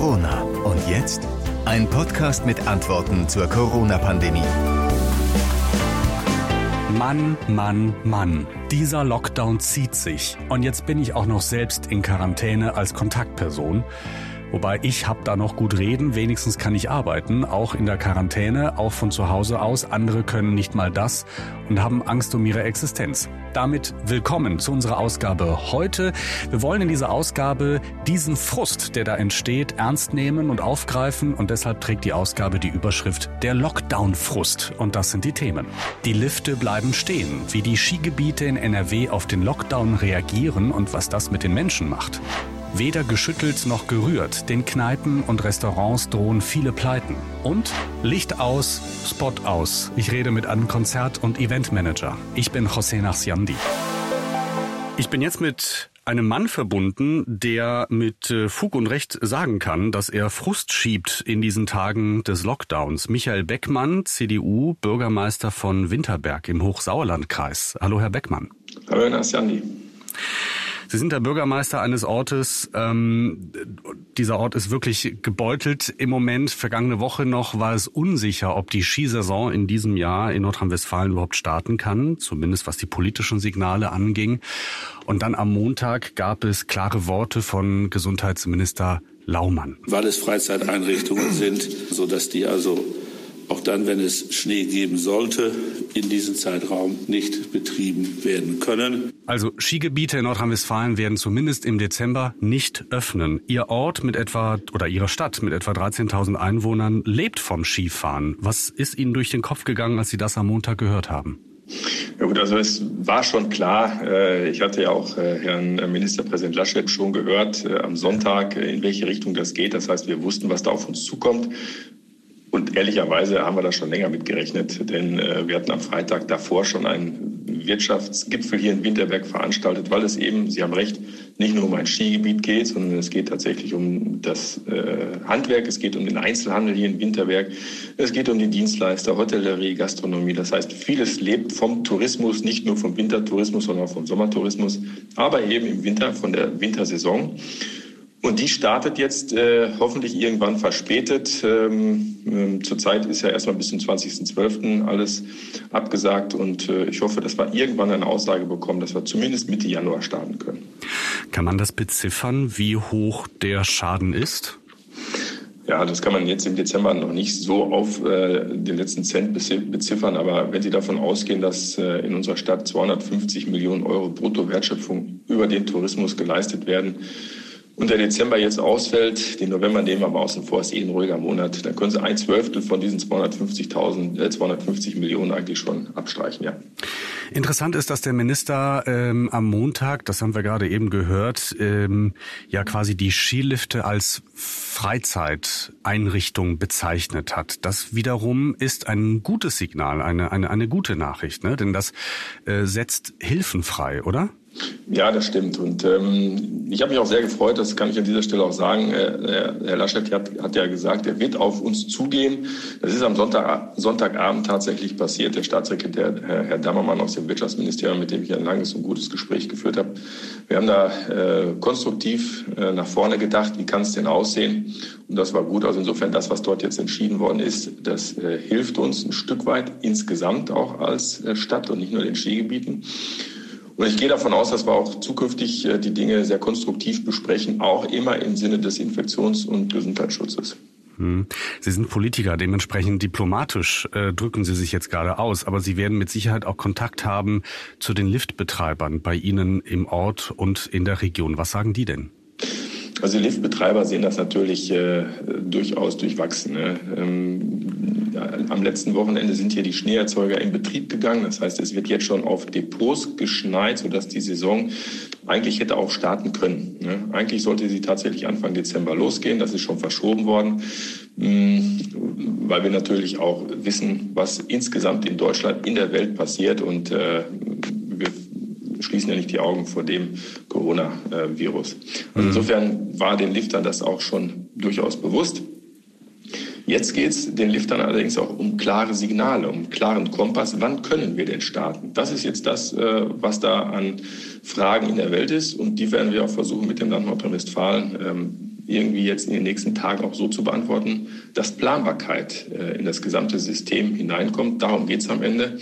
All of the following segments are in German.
Corona. Und jetzt ein Podcast mit Antworten zur Corona-Pandemie. Mann, Mann, Mann. Dieser Lockdown zieht sich. Und jetzt bin ich auch noch selbst in Quarantäne als Kontaktperson. Wobei ich hab da noch gut reden, wenigstens kann ich arbeiten, auch in der Quarantäne, auch von zu Hause aus. Andere können nicht mal das und haben Angst um ihre Existenz. Damit willkommen zu unserer Ausgabe heute. Wir wollen in dieser Ausgabe diesen Frust, der da entsteht, ernst nehmen und aufgreifen und deshalb trägt die Ausgabe die Überschrift Der Lockdown-Frust und das sind die Themen. Die Lifte bleiben stehen, wie die Skigebiete in NRW auf den Lockdown reagieren und was das mit den Menschen macht. Weder geschüttelt noch gerührt. Den Kneipen und Restaurants drohen viele Pleiten. Und Licht aus, Spot aus. Ich rede mit einem Konzert- und Eventmanager. Ich bin José Nachsiandi. Ich bin jetzt mit einem Mann verbunden, der mit äh, Fug und Recht sagen kann, dass er Frust schiebt in diesen Tagen des Lockdowns. Michael Beckmann, CDU, Bürgermeister von Winterberg im Hochsauerlandkreis. Hallo, Herr Beckmann. Hallo, Herr Nachsiandi. Sie sind der Bürgermeister eines Ortes. Ähm, dieser Ort ist wirklich gebeutelt im Moment. Vergangene Woche noch war es unsicher, ob die Skisaison in diesem Jahr in Nordrhein-Westfalen überhaupt starten kann, zumindest was die politischen Signale anging. Und dann am Montag gab es klare Worte von Gesundheitsminister Laumann. Weil es Freizeiteinrichtungen sind, sodass die also auch dann, wenn es Schnee geben sollte, in diesem Zeitraum nicht betrieben werden können. Also Skigebiete in Nordrhein-Westfalen werden zumindest im Dezember nicht öffnen. Ihr Ort mit etwa oder Ihre Stadt mit etwa 13.000 Einwohnern lebt vom Skifahren. Was ist Ihnen durch den Kopf gegangen, als Sie das am Montag gehört haben? Ja gut, also es war schon klar. Äh, ich hatte ja auch äh, Herrn Ministerpräsident Laschet schon gehört äh, am Sonntag, in welche Richtung das geht. Das heißt, wir wussten, was da auf uns zukommt. Und ehrlicherweise haben wir da schon länger mit gerechnet, denn äh, wir hatten am Freitag davor schon einen Wirtschaftsgipfel hier in Winterberg veranstaltet, weil es eben, Sie haben recht, nicht nur um ein Skigebiet geht, sondern es geht tatsächlich um das äh, Handwerk, es geht um den Einzelhandel hier in Winterberg, es geht um die Dienstleister, Hotellerie, Gastronomie. Das heißt, vieles lebt vom Tourismus, nicht nur vom Wintertourismus, sondern auch vom Sommertourismus, aber eben im Winter von der Wintersaison. Und die startet jetzt äh, hoffentlich irgendwann verspätet. Ähm, ähm, zurzeit ist ja erstmal bis zum 20.12. alles abgesagt und äh, ich hoffe, dass wir irgendwann eine Aussage bekommen, dass wir zumindest Mitte Januar starten können. Kann man das beziffern, wie hoch der Schaden ist? Ja, das kann man jetzt im Dezember noch nicht so auf äh, den letzten Cent beziffern, aber wenn Sie davon ausgehen, dass äh, in unserer Stadt 250 Millionen Euro Bruttowertschöpfung über den Tourismus geleistet werden, und der Dezember jetzt ausfällt, den November nehmen wir mal außen vor, ist eh ein ruhiger Monat, dann können Sie ein Zwölftel von diesen 250.000, äh, 250 Millionen eigentlich schon abstreichen, ja. Interessant ist, dass der Minister ähm, am Montag, das haben wir gerade eben gehört, ähm, ja quasi die Skilifte als Freizeiteinrichtung bezeichnet hat. Das wiederum ist ein gutes Signal, eine, eine, eine gute Nachricht, ne? denn das äh, setzt Hilfen frei, oder? Ja, das stimmt. Und ähm, ich habe mich auch sehr gefreut, das kann ich an dieser Stelle auch sagen. Äh, Herr Laschet hat, hat ja gesagt, er wird auf uns zugehen. Das ist am Sonntag, Sonntagabend tatsächlich passiert. Der Staatssekretär Herr, Herr Dammermann aus dem Wirtschaftsministerium, mit dem ich ein langes und gutes Gespräch geführt habe. Wir haben da äh, konstruktiv äh, nach vorne gedacht, wie kann es denn aussehen? Und das war gut. Also insofern das, was dort jetzt entschieden worden ist, das äh, hilft uns ein Stück weit insgesamt auch als äh, Stadt und nicht nur den Skigebieten. Und ich gehe davon aus, dass wir auch zukünftig äh, die Dinge sehr konstruktiv besprechen, auch immer im Sinne des Infektions- und Gesundheitsschutzes. Hm. Sie sind Politiker, dementsprechend diplomatisch äh, drücken Sie sich jetzt gerade aus, aber Sie werden mit Sicherheit auch Kontakt haben zu den Liftbetreibern bei Ihnen im Ort und in der Region. Was sagen die denn? Also die Liftbetreiber sehen das natürlich äh, durchaus durchwachsen. Ne? Ähm, am letzten Wochenende sind hier die Schneeerzeuger in Betrieb gegangen. Das heißt, es wird jetzt schon auf Depots geschneit, sodass die Saison eigentlich hätte auch starten können. Ne? Eigentlich sollte sie tatsächlich Anfang Dezember losgehen. Das ist schon verschoben worden, mm, weil wir natürlich auch wissen, was insgesamt in Deutschland, in der Welt passiert. Und äh, schließen ja nicht die Augen vor dem Coronavirus. Also insofern war den Liftern das auch schon durchaus bewusst. Jetzt geht es den Liftern allerdings auch um klare Signale, um klaren Kompass. Wann können wir denn starten? Das ist jetzt das, äh, was da an Fragen in der Welt ist. Und die werden wir auch versuchen, mit dem Land Nordrhein-Westfalen ähm, irgendwie jetzt in den nächsten Tagen auch so zu beantworten, dass Planbarkeit äh, in das gesamte System hineinkommt. Darum geht es am Ende.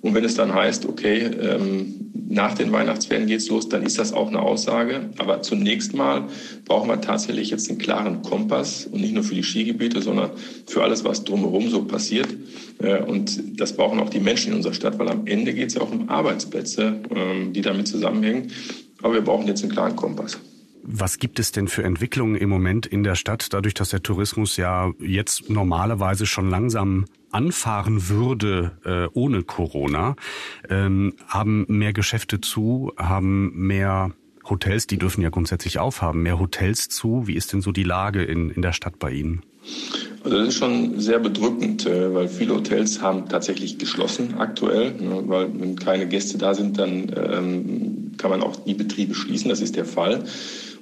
Und wenn es dann heißt, okay, ähm, nach den Weihnachtsferien geht's los, dann ist das auch eine Aussage. Aber zunächst mal brauchen wir tatsächlich jetzt einen klaren Kompass und nicht nur für die Skigebiete, sondern für alles, was drumherum so passiert. Äh, und das brauchen auch die Menschen in unserer Stadt, weil am Ende geht's ja auch um Arbeitsplätze, ähm, die damit zusammenhängen. Aber wir brauchen jetzt einen klaren Kompass. Was gibt es denn für Entwicklungen im Moment in der Stadt, dadurch, dass der Tourismus ja jetzt normalerweise schon langsam anfahren würde äh, ohne Corona? Ähm, haben mehr Geschäfte zu, haben mehr Hotels, die dürfen ja grundsätzlich aufhaben, mehr Hotels zu. Wie ist denn so die Lage in, in der Stadt bei Ihnen? Also das ist schon sehr bedrückend, äh, weil viele Hotels haben tatsächlich geschlossen aktuell, ne, weil wenn keine Gäste da sind, dann ähm, kann man auch die Betriebe schließen. Das ist der Fall.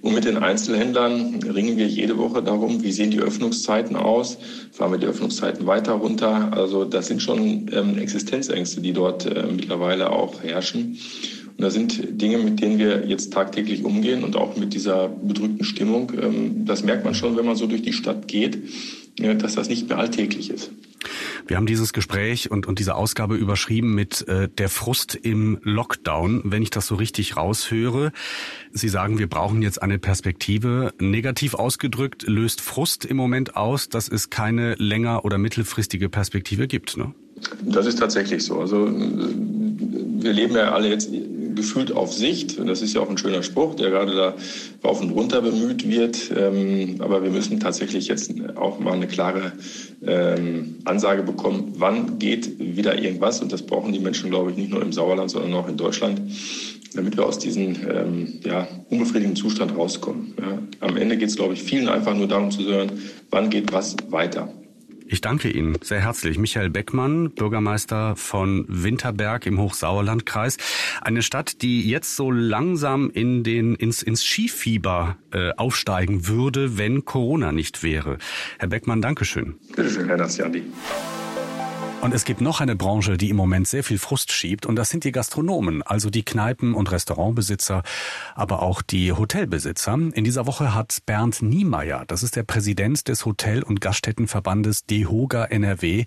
Und mit den Einzelhändlern ringen wir jede Woche darum, wie sehen die Öffnungszeiten aus, fahren wir die Öffnungszeiten weiter runter. Also das sind schon ähm, Existenzängste, die dort äh, mittlerweile auch herrschen. Und da sind Dinge, mit denen wir jetzt tagtäglich umgehen und auch mit dieser bedrückten Stimmung. Ähm, das merkt man schon, wenn man so durch die Stadt geht, äh, dass das nicht mehr alltäglich ist. Wir haben dieses Gespräch und, und diese Ausgabe überschrieben mit äh, der Frust im Lockdown, wenn ich das so richtig raushöre. Sie sagen, wir brauchen jetzt eine Perspektive. Negativ ausgedrückt löst Frust im Moment aus, dass es keine länger- oder mittelfristige Perspektive gibt. Ne? Das ist tatsächlich so. Also wir leben ja alle jetzt gefühlt auf Sicht. Das ist ja auch ein schöner Spruch, der gerade da rauf und runter bemüht wird. Ähm, aber wir müssen tatsächlich jetzt auch mal eine klare ähm, Ansage bekommen, wann geht wieder irgendwas. Und das brauchen die Menschen, glaube ich, nicht nur im Sauerland, sondern auch in Deutschland damit wir aus diesem ähm, ja, unbefriedigenden Zustand rauskommen. Ja. Am Ende geht es, glaube ich, vielen einfach nur darum zu hören, wann geht was weiter. Ich danke Ihnen sehr herzlich. Michael Beckmann, Bürgermeister von Winterberg im Hochsauerlandkreis. Eine Stadt, die jetzt so langsam in den, ins, ins Skifieber äh, aufsteigen würde, wenn Corona nicht wäre. Herr Beckmann, Dankeschön. Bitte schön, Herr Nassiandi. Und es gibt noch eine Branche, die im Moment sehr viel Frust schiebt, und das sind die Gastronomen, also die Kneipen- und Restaurantbesitzer, aber auch die Hotelbesitzer. In dieser Woche hat Bernd Niemeyer, das ist der Präsident des Hotel- und Gaststättenverbandes DEHOGA NRW,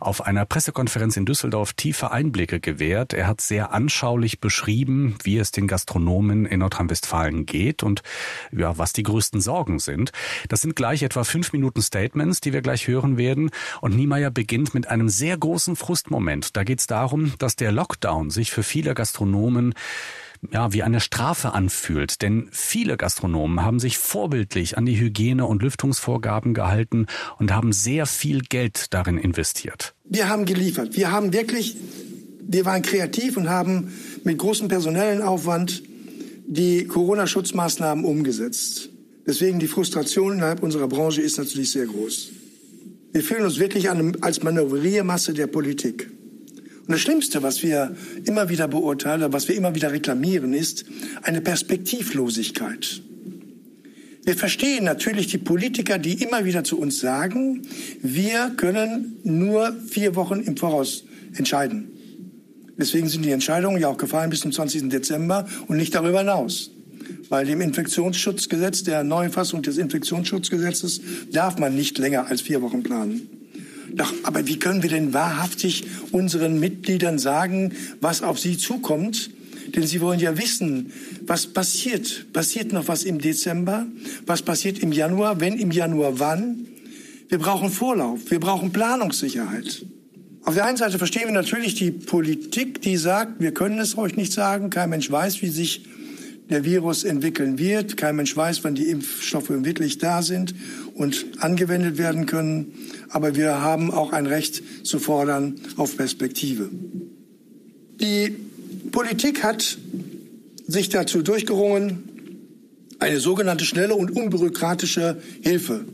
auf einer Pressekonferenz in Düsseldorf tiefe Einblicke gewährt. Er hat sehr anschaulich beschrieben, wie es den Gastronomen in Nordrhein-Westfalen geht und ja, was die größten Sorgen sind. Das sind gleich etwa fünf Minuten Statements, die wir gleich hören werden. Und Niemeyer beginnt mit einem sehr sehr großen Frustmoment. Da geht es darum, dass der Lockdown sich für viele Gastronomen ja, wie eine Strafe anfühlt. Denn viele Gastronomen haben sich vorbildlich an die Hygiene- und Lüftungsvorgaben gehalten und haben sehr viel Geld darin investiert. Wir haben geliefert. Wir haben wirklich, wir waren kreativ und haben mit großem personellen Aufwand die Corona-Schutzmaßnahmen umgesetzt. Deswegen die Frustration innerhalb unserer Branche ist natürlich sehr groß. Wir fühlen uns wirklich an, als Manövriermasse der Politik. Und das Schlimmste, was wir immer wieder beurteilen, was wir immer wieder reklamieren, ist eine Perspektivlosigkeit. Wir verstehen natürlich die Politiker, die immer wieder zu uns sagen, wir können nur vier Wochen im Voraus entscheiden. Deswegen sind die Entscheidungen ja auch gefallen bis zum 20. Dezember und nicht darüber hinaus. Weil dem Infektionsschutzgesetz, der neuen Fassung des Infektionsschutzgesetzes, darf man nicht länger als vier Wochen planen. Doch, aber wie können wir denn wahrhaftig unseren Mitgliedern sagen, was auf sie zukommt? Denn sie wollen ja wissen, was passiert. Passiert noch was im Dezember? Was passiert im Januar? Wenn im Januar, wann? Wir brauchen Vorlauf. Wir brauchen Planungssicherheit. Auf der einen Seite verstehen wir natürlich die Politik, die sagt, wir können es euch nicht sagen. Kein Mensch weiß, wie sich der Virus entwickeln wird. Kein Mensch weiß, wann die Impfstoffe wirklich da sind und angewendet werden können. Aber wir haben auch ein Recht zu fordern auf Perspektive. Die Politik hat sich dazu durchgerungen, eine sogenannte schnelle und unbürokratische Hilfe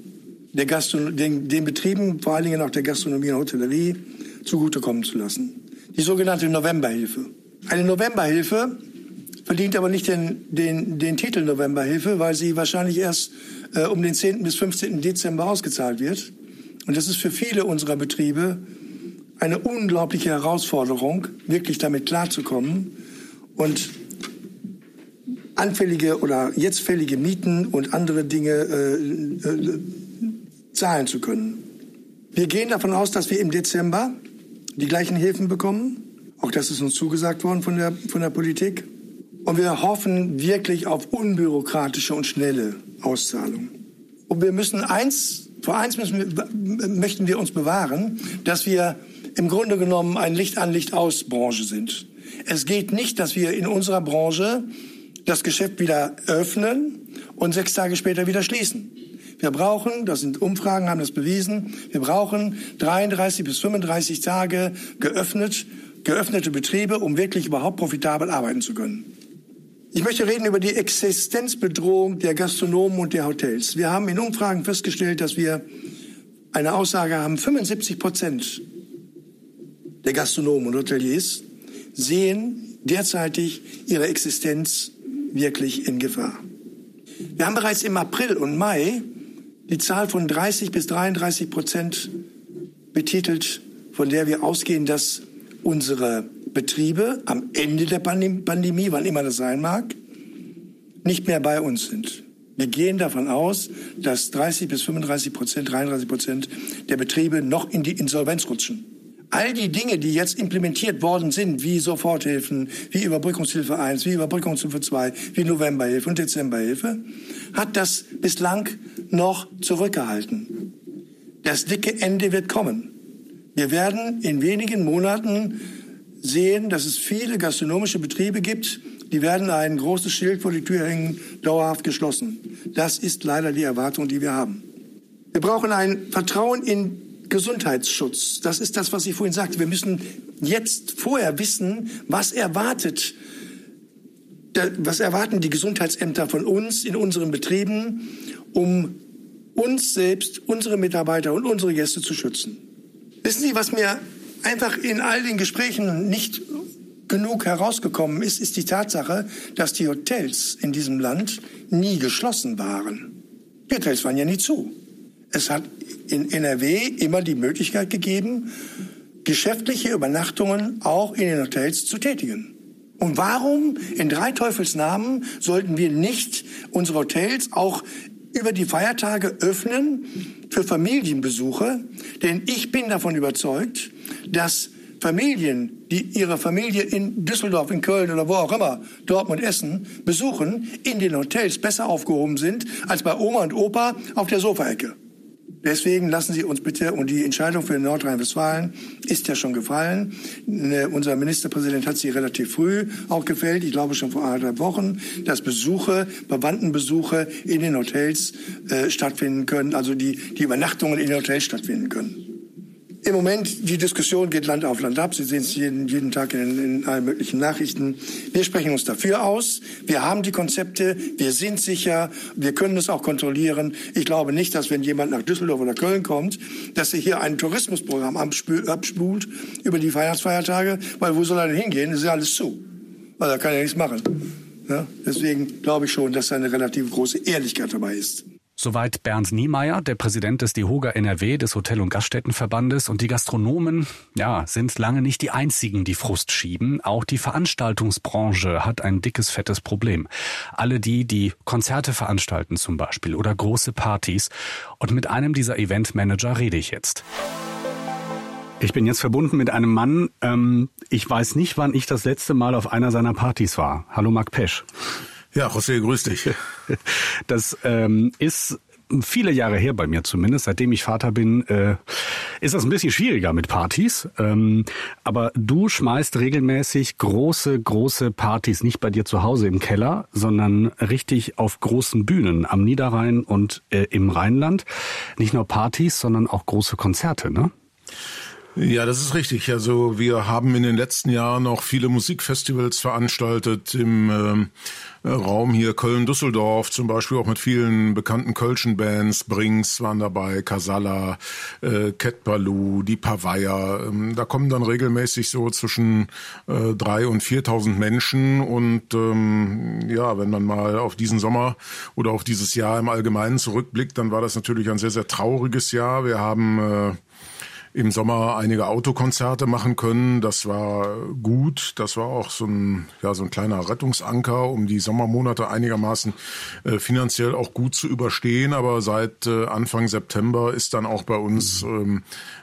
der den, den Betrieben, vor allen Dingen auch der Gastronomie und Hotellerie, zugutekommen zu lassen. Die sogenannte Novemberhilfe. Eine Novemberhilfe verdient aber nicht den, den, den Titel Novemberhilfe, weil sie wahrscheinlich erst äh, um den 10. bis 15. Dezember ausgezahlt wird. Und das ist für viele unserer Betriebe eine unglaubliche Herausforderung, wirklich damit klarzukommen. Und anfällige oder jetzt fällige Mieten und andere Dinge äh, äh, zahlen zu können. Wir gehen davon aus, dass wir im Dezember die gleichen Hilfen bekommen. Auch das ist uns zugesagt worden von der, von der Politik. Und wir hoffen wirklich auf unbürokratische und schnelle Auszahlung. Und wir müssen eins, vor eins wir, möchten wir uns bewahren, dass wir im Grunde genommen ein Licht an Licht aus Branche sind. Es geht nicht, dass wir in unserer Branche das Geschäft wieder öffnen und sechs Tage später wieder schließen. Wir brauchen, das sind Umfragen, haben das bewiesen, wir brauchen 33 bis 35 Tage geöffnet, geöffnete Betriebe, um wirklich überhaupt profitabel arbeiten zu können. Ich möchte reden über die Existenzbedrohung der Gastronomen und der Hotels. Wir haben in Umfragen festgestellt, dass wir eine Aussage haben, 75 Prozent der Gastronomen und Hoteliers sehen derzeitig ihre Existenz wirklich in Gefahr. Wir haben bereits im April und Mai die Zahl von 30 bis 33 Prozent betitelt, von der wir ausgehen, dass unsere Betriebe am Ende der Pandemie, wann immer das sein mag, nicht mehr bei uns sind. Wir gehen davon aus, dass 30 bis 35 Prozent, 33 Prozent der Betriebe noch in die Insolvenz rutschen. All die Dinge, die jetzt implementiert worden sind, wie Soforthilfen, wie Überbrückungshilfe 1, wie Überbrückungshilfe 2, wie Novemberhilfe und Dezemberhilfe, hat das bislang noch zurückgehalten. Das dicke Ende wird kommen. Wir werden in wenigen Monaten sehen, dass es viele gastronomische Betriebe gibt, die werden ein großes Schild vor die Tür hängen, dauerhaft geschlossen. Das ist leider die Erwartung, die wir haben. Wir brauchen ein Vertrauen in Gesundheitsschutz. Das ist das, was ich vorhin sagte. Wir müssen jetzt vorher wissen, was erwartet was erwarten die Gesundheitsämter von uns in unseren Betrieben, um uns selbst, unsere Mitarbeiter und unsere Gäste zu schützen. Wissen Sie, was mir einfach in all den Gesprächen nicht genug herausgekommen ist, ist die Tatsache, dass die Hotels in diesem Land nie geschlossen waren. Die Hotels waren ja nie zu. Es hat in NRW immer die Möglichkeit gegeben, geschäftliche Übernachtungen auch in den Hotels zu tätigen. Und warum in drei Teufelsnamen sollten wir nicht unsere Hotels auch über die Feiertage öffnen für Familienbesuche? Denn ich bin davon überzeugt, dass Familien, die ihre Familie in Düsseldorf, in Köln oder wo auch immer, Dortmund, Essen besuchen, in den Hotels besser aufgehoben sind als bei Oma und Opa auf der Sofaecke. Deswegen lassen Sie uns bitte, und die Entscheidung für Nordrhein-Westfalen ist ja schon gefallen. Ne, unser Ministerpräsident hat sie relativ früh auch gefällt, ich glaube schon vor anderthalb Wochen, dass Besuche, Verwandtenbesuche in den Hotels äh, stattfinden können, also die, die Übernachtungen in den Hotels stattfinden können. Im Moment, die Diskussion geht Land auf Land ab. Sie sehen es jeden, jeden Tag in, in allen möglichen Nachrichten. Wir sprechen uns dafür aus. Wir haben die Konzepte. Wir sind sicher. Wir können es auch kontrollieren. Ich glaube nicht, dass wenn jemand nach Düsseldorf oder Köln kommt, dass er hier ein Tourismusprogramm abspult über die Weihnachtsfeiertage. Weil wo soll er denn hingehen? Das ist ja alles zu. Also da kann er nichts machen. Ja? Deswegen glaube ich schon, dass da eine relativ große Ehrlichkeit dabei ist. Soweit Bernd Niemeyer, der Präsident des DEHOGA NRW, des Hotel- und Gaststättenverbandes. Und die Gastronomen, ja, sind lange nicht die einzigen, die Frust schieben. Auch die Veranstaltungsbranche hat ein dickes, fettes Problem. Alle die, die Konzerte veranstalten zum Beispiel oder große Partys. Und mit einem dieser Eventmanager rede ich jetzt. Ich bin jetzt verbunden mit einem Mann. Ähm, ich weiß nicht, wann ich das letzte Mal auf einer seiner Partys war. Hallo Marc Pesch. Ja, José, grüß dich. Das ähm, ist viele Jahre her bei mir zumindest, seitdem ich Vater bin, äh, ist das ein bisschen schwieriger mit Partys. Ähm, aber du schmeißt regelmäßig große, große Partys nicht bei dir zu Hause im Keller, sondern richtig auf großen Bühnen am Niederrhein und äh, im Rheinland. Nicht nur Partys, sondern auch große Konzerte, ne? Ja, das ist richtig. Also wir haben in den letzten Jahren auch viele Musikfestivals veranstaltet im ähm, Raum hier Köln-Düsseldorf, zum Beispiel auch mit vielen bekannten Kölschen Bands. Brings waren dabei, Casalla, äh, Cat die Pavaya. Ähm, da kommen dann regelmäßig so zwischen äh, drei und viertausend Menschen. Und ähm, ja, wenn man mal auf diesen Sommer oder auf dieses Jahr im Allgemeinen zurückblickt, dann war das natürlich ein sehr, sehr trauriges Jahr. Wir haben äh, im Sommer einige Autokonzerte machen können. Das war gut. Das war auch so ein, ja, so ein kleiner Rettungsanker, um die Sommermonate einigermaßen äh, finanziell auch gut zu überstehen. Aber seit äh, Anfang September ist dann auch bei uns ähm,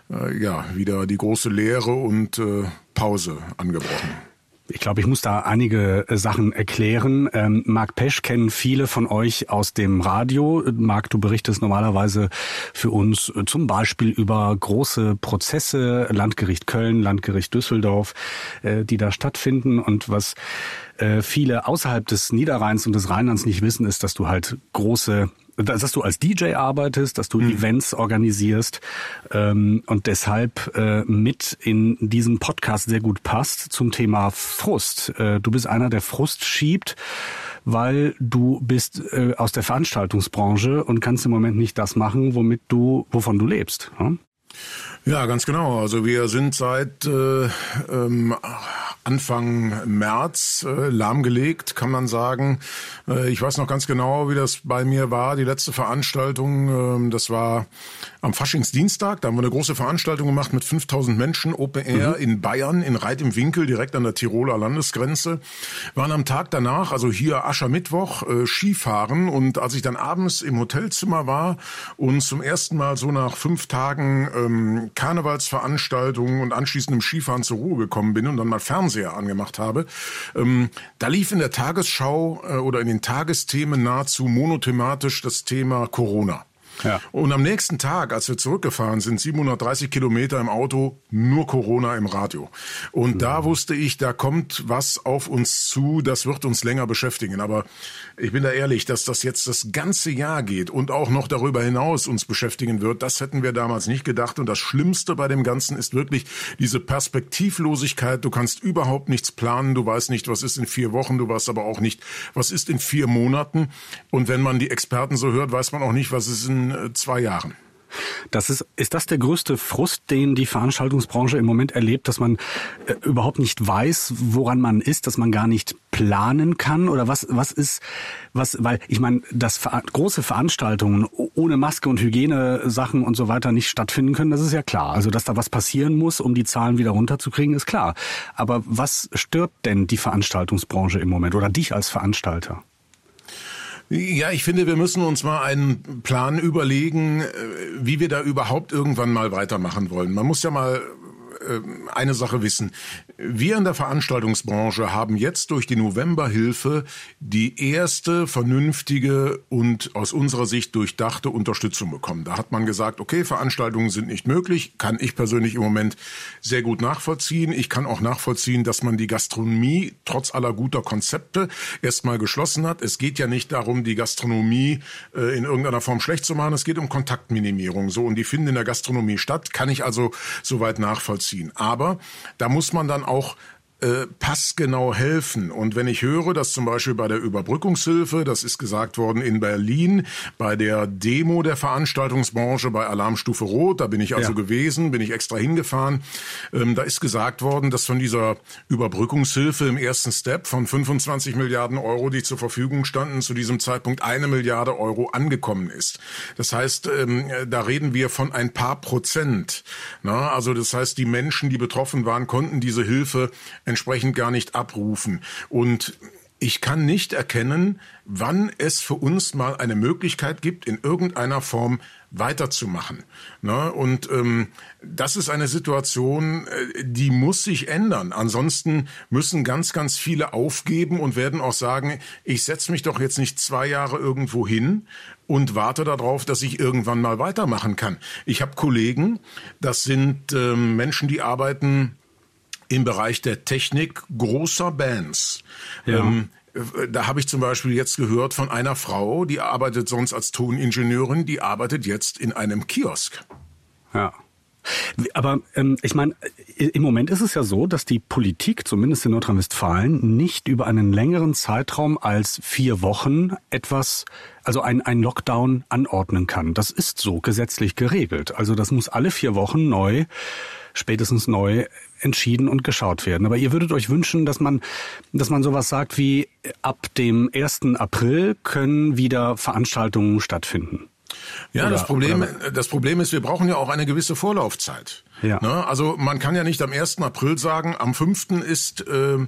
äh, ja wieder die große Lehre und äh, Pause angebrochen. Ich glaube, ich muss da einige äh, Sachen erklären. Ähm, Marc Pesch kennen viele von euch aus dem Radio. Marc, du berichtest normalerweise für uns äh, zum Beispiel über große Prozesse, Landgericht Köln, Landgericht Düsseldorf, äh, die da stattfinden. Und was äh, viele außerhalb des Niederrheins und des Rheinlands nicht wissen, ist, dass du halt große dass du als DJ arbeitest, dass du mhm. Events organisierst ähm, und deshalb äh, mit in diesem Podcast sehr gut passt zum Thema Frust. Äh, du bist einer, der Frust schiebt, weil du bist äh, aus der Veranstaltungsbranche und kannst im Moment nicht das machen, womit du, wovon du lebst. Hm? Ja, ganz genau. Also wir sind seit äh, ähm, Anfang März äh, lahmgelegt, kann man sagen. Äh, ich weiß noch ganz genau, wie das bei mir war. Die letzte Veranstaltung, äh, das war am Faschingsdienstag. Da haben wir eine große Veranstaltung gemacht mit 5000 Menschen, Open Air mhm. in Bayern, in Reit im Winkel, direkt an der Tiroler Landesgrenze. Waren am Tag danach, also hier Aschermittwoch, äh, Skifahren. Und als ich dann abends im Hotelzimmer war und zum ersten Mal so nach fünf Tagen ähm, Karnevalsveranstaltungen und anschließendem Skifahren zur Ruhe gekommen bin und dann mal Fernseher angemacht habe, ähm, da lief in der Tagesschau äh, oder in den Tagesthemen nahezu monothematisch das Thema Corona. Ja. Und am nächsten Tag, als wir zurückgefahren sind, 730 Kilometer im Auto, nur Corona im Radio. Und mhm. da wusste ich, da kommt was auf uns zu, das wird uns länger beschäftigen. Aber ich bin da ehrlich, dass das jetzt das ganze Jahr geht und auch noch darüber hinaus uns beschäftigen wird, das hätten wir damals nicht gedacht. Und das Schlimmste bei dem Ganzen ist wirklich diese Perspektivlosigkeit. Du kannst überhaupt nichts planen. Du weißt nicht, was ist in vier Wochen. Du weißt aber auch nicht, was ist in vier Monaten. Und wenn man die Experten so hört, weiß man auch nicht, was ist in äh, zwei Jahren. Das ist, ist das der größte Frust, den die Veranstaltungsbranche im Moment erlebt, dass man äh, überhaupt nicht weiß, woran man ist, dass man gar nicht planen kann? Oder was, was ist, was, weil ich meine, dass große Veranstaltungen ohne Maske und Hygienesachen und so weiter nicht stattfinden können, das ist ja klar. Also, dass da was passieren muss, um die Zahlen wieder runterzukriegen, ist klar. Aber was stört denn die Veranstaltungsbranche im Moment oder dich als Veranstalter? Ja, ich finde, wir müssen uns mal einen Plan überlegen, äh, wie wir da überhaupt irgendwann mal weitermachen wollen. Man muss ja mal eine Sache wissen. Wir in der Veranstaltungsbranche haben jetzt durch die Novemberhilfe die erste vernünftige und aus unserer Sicht durchdachte Unterstützung bekommen. Da hat man gesagt, okay, Veranstaltungen sind nicht möglich, kann ich persönlich im Moment sehr gut nachvollziehen. Ich kann auch nachvollziehen, dass man die Gastronomie trotz aller guter Konzepte erstmal geschlossen hat. Es geht ja nicht darum, die Gastronomie äh, in irgendeiner Form schlecht zu machen. Es geht um Kontaktminimierung. So, und die finden in der Gastronomie statt. Kann ich also soweit nachvollziehen nachvollziehen. Aber da muss man dann auch äh, passgenau helfen. Und wenn ich höre, dass zum Beispiel bei der Überbrückungshilfe, das ist gesagt worden in Berlin, bei der Demo der Veranstaltungsbranche bei Alarmstufe Rot, da bin ich also ja. gewesen, bin ich extra hingefahren, ähm, da ist gesagt worden, dass von dieser Überbrückungshilfe im ersten Step von 25 Milliarden Euro, die zur Verfügung standen, zu diesem Zeitpunkt eine Milliarde Euro angekommen ist. Das heißt, ähm, da reden wir von ein paar Prozent. Na, also das heißt, die Menschen, die betroffen waren, konnten diese Hilfe entsprechend gar nicht abrufen. Und ich kann nicht erkennen, wann es für uns mal eine Möglichkeit gibt, in irgendeiner Form weiterzumachen. Ne? Und ähm, das ist eine Situation, äh, die muss sich ändern. Ansonsten müssen ganz, ganz viele aufgeben und werden auch sagen, ich setze mich doch jetzt nicht zwei Jahre irgendwo hin und warte darauf, dass ich irgendwann mal weitermachen kann. Ich habe Kollegen, das sind ähm, Menschen, die arbeiten im Bereich der Technik großer Bands. Ja. Ähm, da habe ich zum Beispiel jetzt gehört von einer Frau, die arbeitet sonst als Toningenieurin, die arbeitet jetzt in einem Kiosk. Ja. Aber ähm, ich meine, im Moment ist es ja so, dass die Politik, zumindest in Nordrhein-Westfalen, nicht über einen längeren Zeitraum als vier Wochen etwas, also ein, ein Lockdown anordnen kann. Das ist so gesetzlich geregelt. Also das muss alle vier Wochen neu spätestens neu entschieden und geschaut werden. Aber ihr würdet euch wünschen, dass man, dass man sowas sagt wie ab dem 1. April können wieder Veranstaltungen stattfinden. Ja, oder, das Problem, das Problem ist, wir brauchen ja auch eine gewisse Vorlaufzeit. Ja. Ne? Also man kann ja nicht am 1. April sagen, am 5. ist äh, äh,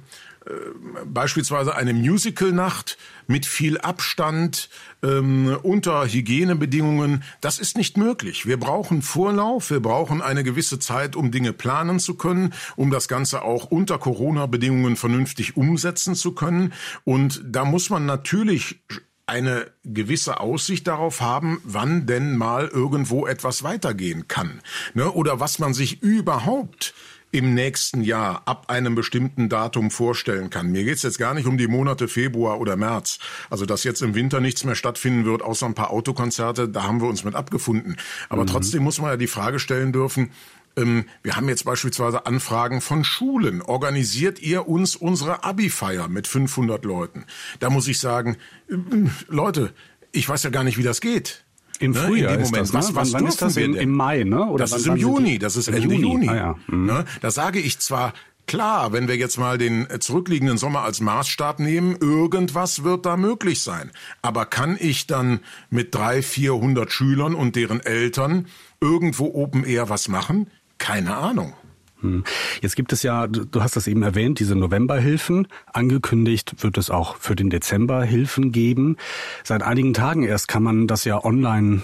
beispielsweise eine Musical-Nacht mit viel Abstand, ähm, unter Hygienebedingungen. Das ist nicht möglich. Wir brauchen Vorlauf, wir brauchen eine gewisse Zeit, um Dinge planen zu können, um das Ganze auch unter Corona-Bedingungen vernünftig umsetzen zu können. Und da muss man natürlich eine gewisse Aussicht darauf haben, wann denn mal irgendwo etwas weitergehen kann. Ne? Oder was man sich überhaupt im nächsten Jahr ab einem bestimmten Datum vorstellen kann. Mir geht's jetzt gar nicht um die Monate Februar oder März. Also dass jetzt im Winter nichts mehr stattfinden wird, außer ein paar Autokonzerte, da haben wir uns mit abgefunden. Aber mhm. trotzdem muss man ja die Frage stellen dürfen, ähm, wir haben jetzt beispielsweise Anfragen von Schulen. Organisiert ihr uns unsere Abi-Feier mit 500 Leuten? Da muss ich sagen, äh, Leute, ich weiß ja gar nicht, wie das geht. Im ne, Frühjahr in dem Moment. Das, ne? was, was wann, wann ist das? Im, Im Mai, ne? Oder das ist im Juni. Das ist Ende Juni. Juni. Ah, ja. mhm. ne? Da sage ich zwar, Klar, wenn wir jetzt mal den zurückliegenden Sommer als Maßstab nehmen, irgendwas wird da möglich sein. Aber kann ich dann mit drei, vierhundert Schülern und deren Eltern irgendwo Open Air was machen? Keine Ahnung. Hm. Jetzt gibt es ja, du hast das eben erwähnt, diese Novemberhilfen. Angekündigt wird es auch für den Dezember Hilfen geben. Seit einigen Tagen erst kann man das ja online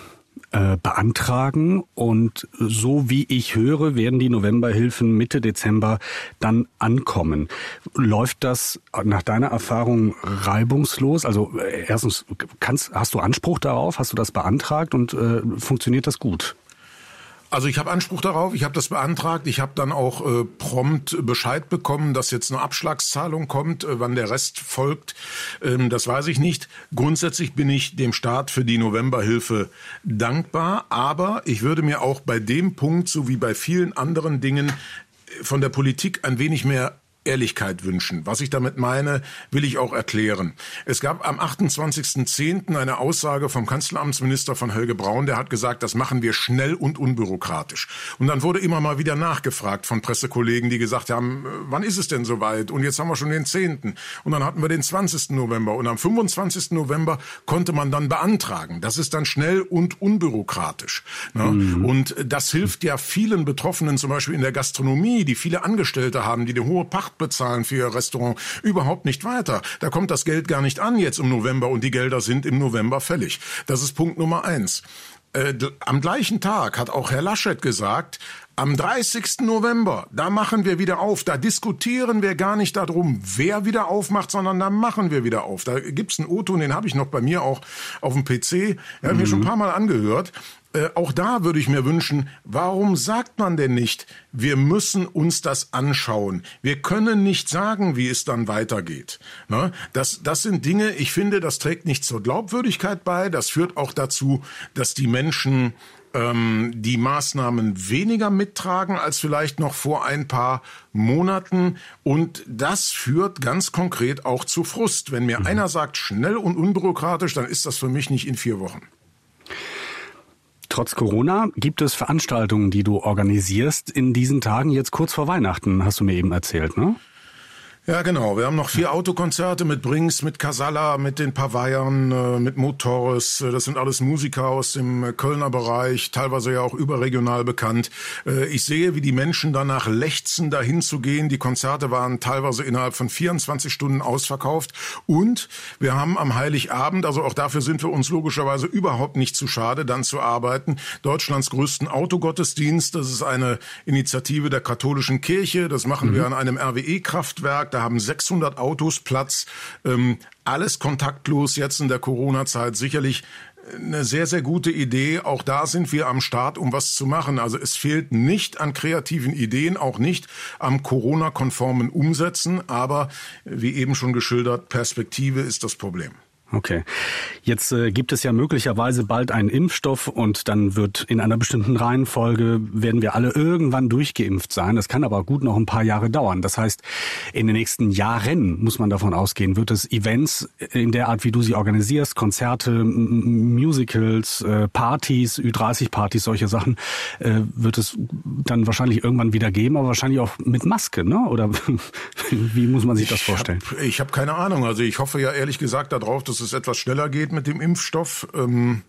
äh, beantragen und so wie ich höre, werden die Novemberhilfen Mitte Dezember dann ankommen. Läuft das nach deiner Erfahrung reibungslos? Also äh, erstens, kannst, hast du Anspruch darauf? Hast du das beantragt und äh, funktioniert das gut? Also ich habe Anspruch darauf, ich habe das beantragt, ich habe dann auch äh, prompt Bescheid bekommen, dass jetzt eine Abschlagszahlung kommt, äh, wann der Rest folgt, ähm, das weiß ich nicht. Grundsätzlich bin ich dem Staat für die Novemberhilfe dankbar, aber ich würde mir auch bei dem Punkt, so wie bei vielen anderen Dingen, von der Politik ein wenig mehr Ehrlichkeit wünschen. Was ich damit meine, will ich auch erklären. Es gab am 28.10. eine Aussage vom Kanzleramtsminister von Helge Braun, der hat gesagt, das machen wir schnell und unbürokratisch. Und dann wurde immer mal wieder nachgefragt von Pressekollegen, die gesagt haben, äh, wann ist es denn soweit? Und jetzt haben wir schon den 10. Und dann hatten wir den 20. November. Und am 25. November konnte man dann beantragen. Das ist dann schnell und unbürokratisch. Ne? Mhm. Und das hilft ja vielen Betroffenen, zum Beispiel in der Gastronomie, die viele Angestellte haben, die eine hohe Pacht bezahlen für ihr Restaurant überhaupt nicht weiter. Da kommt das Geld gar nicht an jetzt im November und die Gelder sind im November fällig. Das ist Punkt Nummer eins. Äh, am gleichen Tag hat auch Herr Laschet gesagt, am 30. November, da machen wir wieder auf. Da diskutieren wir gar nicht darum, wer wieder aufmacht, sondern da machen wir wieder auf. Da gibt's einen O-Ton, den habe ich noch bei mir auch auf dem PC. Er hat mhm. mir schon ein paar Mal angehört. Äh, auch da würde ich mir wünschen, warum sagt man denn nicht, wir müssen uns das anschauen. Wir können nicht sagen, wie es dann weitergeht. Ne? Das, das sind Dinge, ich finde, das trägt nicht zur Glaubwürdigkeit bei. Das führt auch dazu, dass die Menschen ähm, die Maßnahmen weniger mittragen als vielleicht noch vor ein paar Monaten. Und das führt ganz konkret auch zu Frust. Wenn mir mhm. einer sagt, schnell und unbürokratisch, dann ist das für mich nicht in vier Wochen. Trotz Corona gibt es Veranstaltungen, die du organisierst in diesen Tagen jetzt kurz vor Weihnachten, hast du mir eben erzählt, ne? Ja, genau. Wir haben noch vier Autokonzerte mit Brings, mit Casalla, mit den Pavayern, äh, mit Motores. Äh, das sind alles Musiker aus dem äh, Kölner Bereich, teilweise ja auch überregional bekannt. Ich sehe, wie die Menschen danach lechzen, dahin zu gehen. Die Konzerte waren teilweise innerhalb von 24 Stunden ausverkauft. Und wir haben am Heiligabend, also auch dafür sind wir uns logischerweise überhaupt nicht zu schade, dann zu arbeiten, Deutschlands größten Autogottesdienst. Das ist eine Initiative der katholischen Kirche. Das machen mhm. wir an einem RWE-Kraftwerk da haben 600 Autos Platz. Ähm, alles kontaktlos jetzt in der Corona-Zeit. Sicherlich eine sehr, sehr gute Idee. Auch da sind wir am Start, um was zu machen. Also es fehlt nicht an kreativen Ideen, auch nicht am Corona-konformen Umsetzen. Aber wie eben schon geschildert, Perspektive ist das Problem. Okay. Jetzt äh, gibt es ja möglicherweise bald einen Impfstoff und dann wird in einer bestimmten Reihenfolge werden wir alle irgendwann durchgeimpft sein. Das kann aber gut noch ein paar Jahre dauern. Das heißt, in den nächsten Jahren muss man davon ausgehen, wird es Events in der Art, wie du sie organisierst, Konzerte, Musicals, äh, Partys, Ü30-Partys, solche Sachen, äh, wird es dann wahrscheinlich irgendwann wieder geben, aber wahrscheinlich auch mit Maske, ne? Oder wie muss man sich das vorstellen? Ich habe hab keine Ahnung. Also ich hoffe ja ehrlich gesagt darauf, dass dass es etwas schneller geht mit dem Impfstoff. Ähm,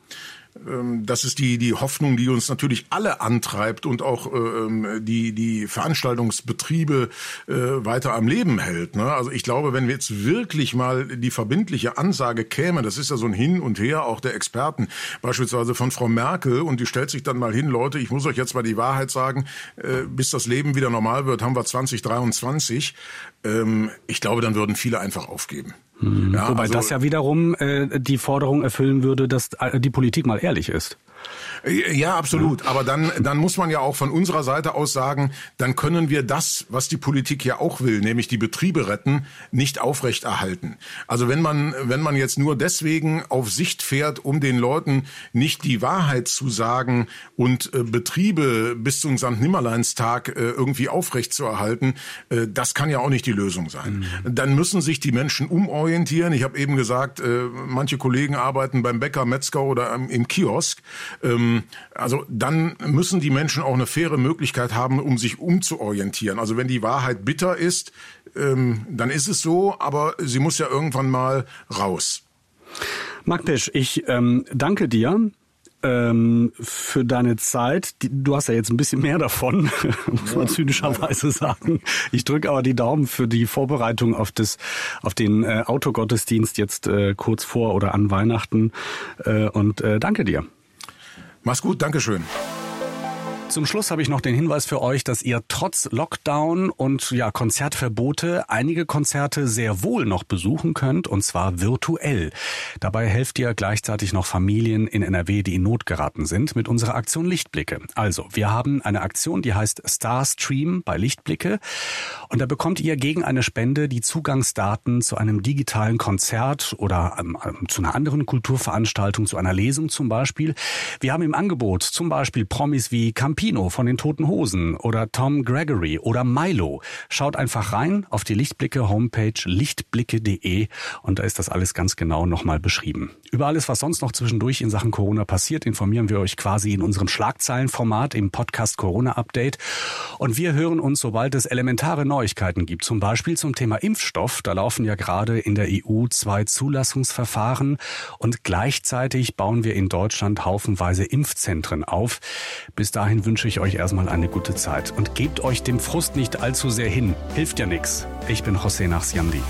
Ähm, das ist die, die Hoffnung, die uns natürlich alle antreibt und auch ähm, die, die Veranstaltungsbetriebe äh, weiter am Leben hält. Ne? Also ich glaube, wenn wir jetzt wirklich mal die verbindliche Ansage käme, das ist ja so ein Hin und Her auch der Experten, beispielsweise von Frau Merkel, und die stellt sich dann mal hin, Leute, ich muss euch jetzt mal die Wahrheit sagen, äh, bis das Leben wieder normal wird, haben wir 2023. Ähm, ich glaube, dann würden viele einfach aufgeben. Hm. Ja, Wobei also, das ja wiederum äh, die Forderung erfüllen würde, dass äh, die Politik mal ehrlich ist. Ja, absolut. Aber dann, dann muss man ja auch von unserer Seite aus sagen, dann können wir das, was die Politik ja auch will, nämlich die Betriebe retten, nicht aufrechterhalten. Also wenn man, wenn man jetzt nur deswegen auf Sicht fährt, um den Leuten nicht die Wahrheit zu sagen und äh, Betriebe bis zum St. Nimmerleinstag äh, irgendwie aufrechtzuerhalten, äh, das kann ja auch nicht die Lösung sein. Mhm. Dann müssen sich die Menschen umorientieren. Ich habe eben gesagt, äh, manche Kollegen arbeiten beim Bäcker, Metzger oder im, im Kiosk. Ähm, also dann müssen die Menschen auch eine faire Möglichkeit haben, um sich umzuorientieren. Also wenn die Wahrheit bitter ist, ähm, dann ist es so, aber sie muss ja irgendwann mal raus. Marc Pesch, ich ähm, danke dir ähm, für deine Zeit. Du hast ja jetzt ein bisschen mehr davon, muss man zynischerweise sagen. Ich drücke aber die Daumen für die Vorbereitung auf das, auf den äh, Autogottesdienst jetzt äh, kurz vor oder an Weihnachten äh, und danke dir. Mach's gut, Dankeschön. Zum Schluss habe ich noch den Hinweis für euch, dass ihr trotz Lockdown und ja, Konzertverbote einige Konzerte sehr wohl noch besuchen könnt und zwar virtuell. Dabei helft ihr gleichzeitig noch Familien in NRW, die in Not geraten sind, mit unserer Aktion Lichtblicke. Also, wir haben eine Aktion, die heißt Starstream bei Lichtblicke und da bekommt ihr gegen eine Spende die Zugangsdaten zu einem digitalen Konzert oder ähm, ähm zu einer anderen Kulturveranstaltung, zu einer Lesung zum Beispiel. Wir haben im Angebot zum Beispiel Promis wie Camp Campino von den Toten Hosen oder Tom Gregory oder Milo. Schaut einfach rein auf die Lichtblicke Homepage lichtblicke.de und da ist das alles ganz genau nochmal beschrieben. Über alles, was sonst noch zwischendurch in Sachen Corona passiert, informieren wir euch quasi in unserem Schlagzeilenformat im Podcast Corona Update. Und wir hören uns, sobald es elementare Neuigkeiten gibt, zum Beispiel zum Thema Impfstoff. Da laufen ja gerade in der EU zwei Zulassungsverfahren und gleichzeitig bauen wir in Deutschland haufenweise Impfzentren auf. Bis dahin wünsche ich euch erstmal eine gute Zeit und gebt euch dem Frust nicht allzu sehr hin. Hilft ja nichts. Ich bin José Nachsiamdi.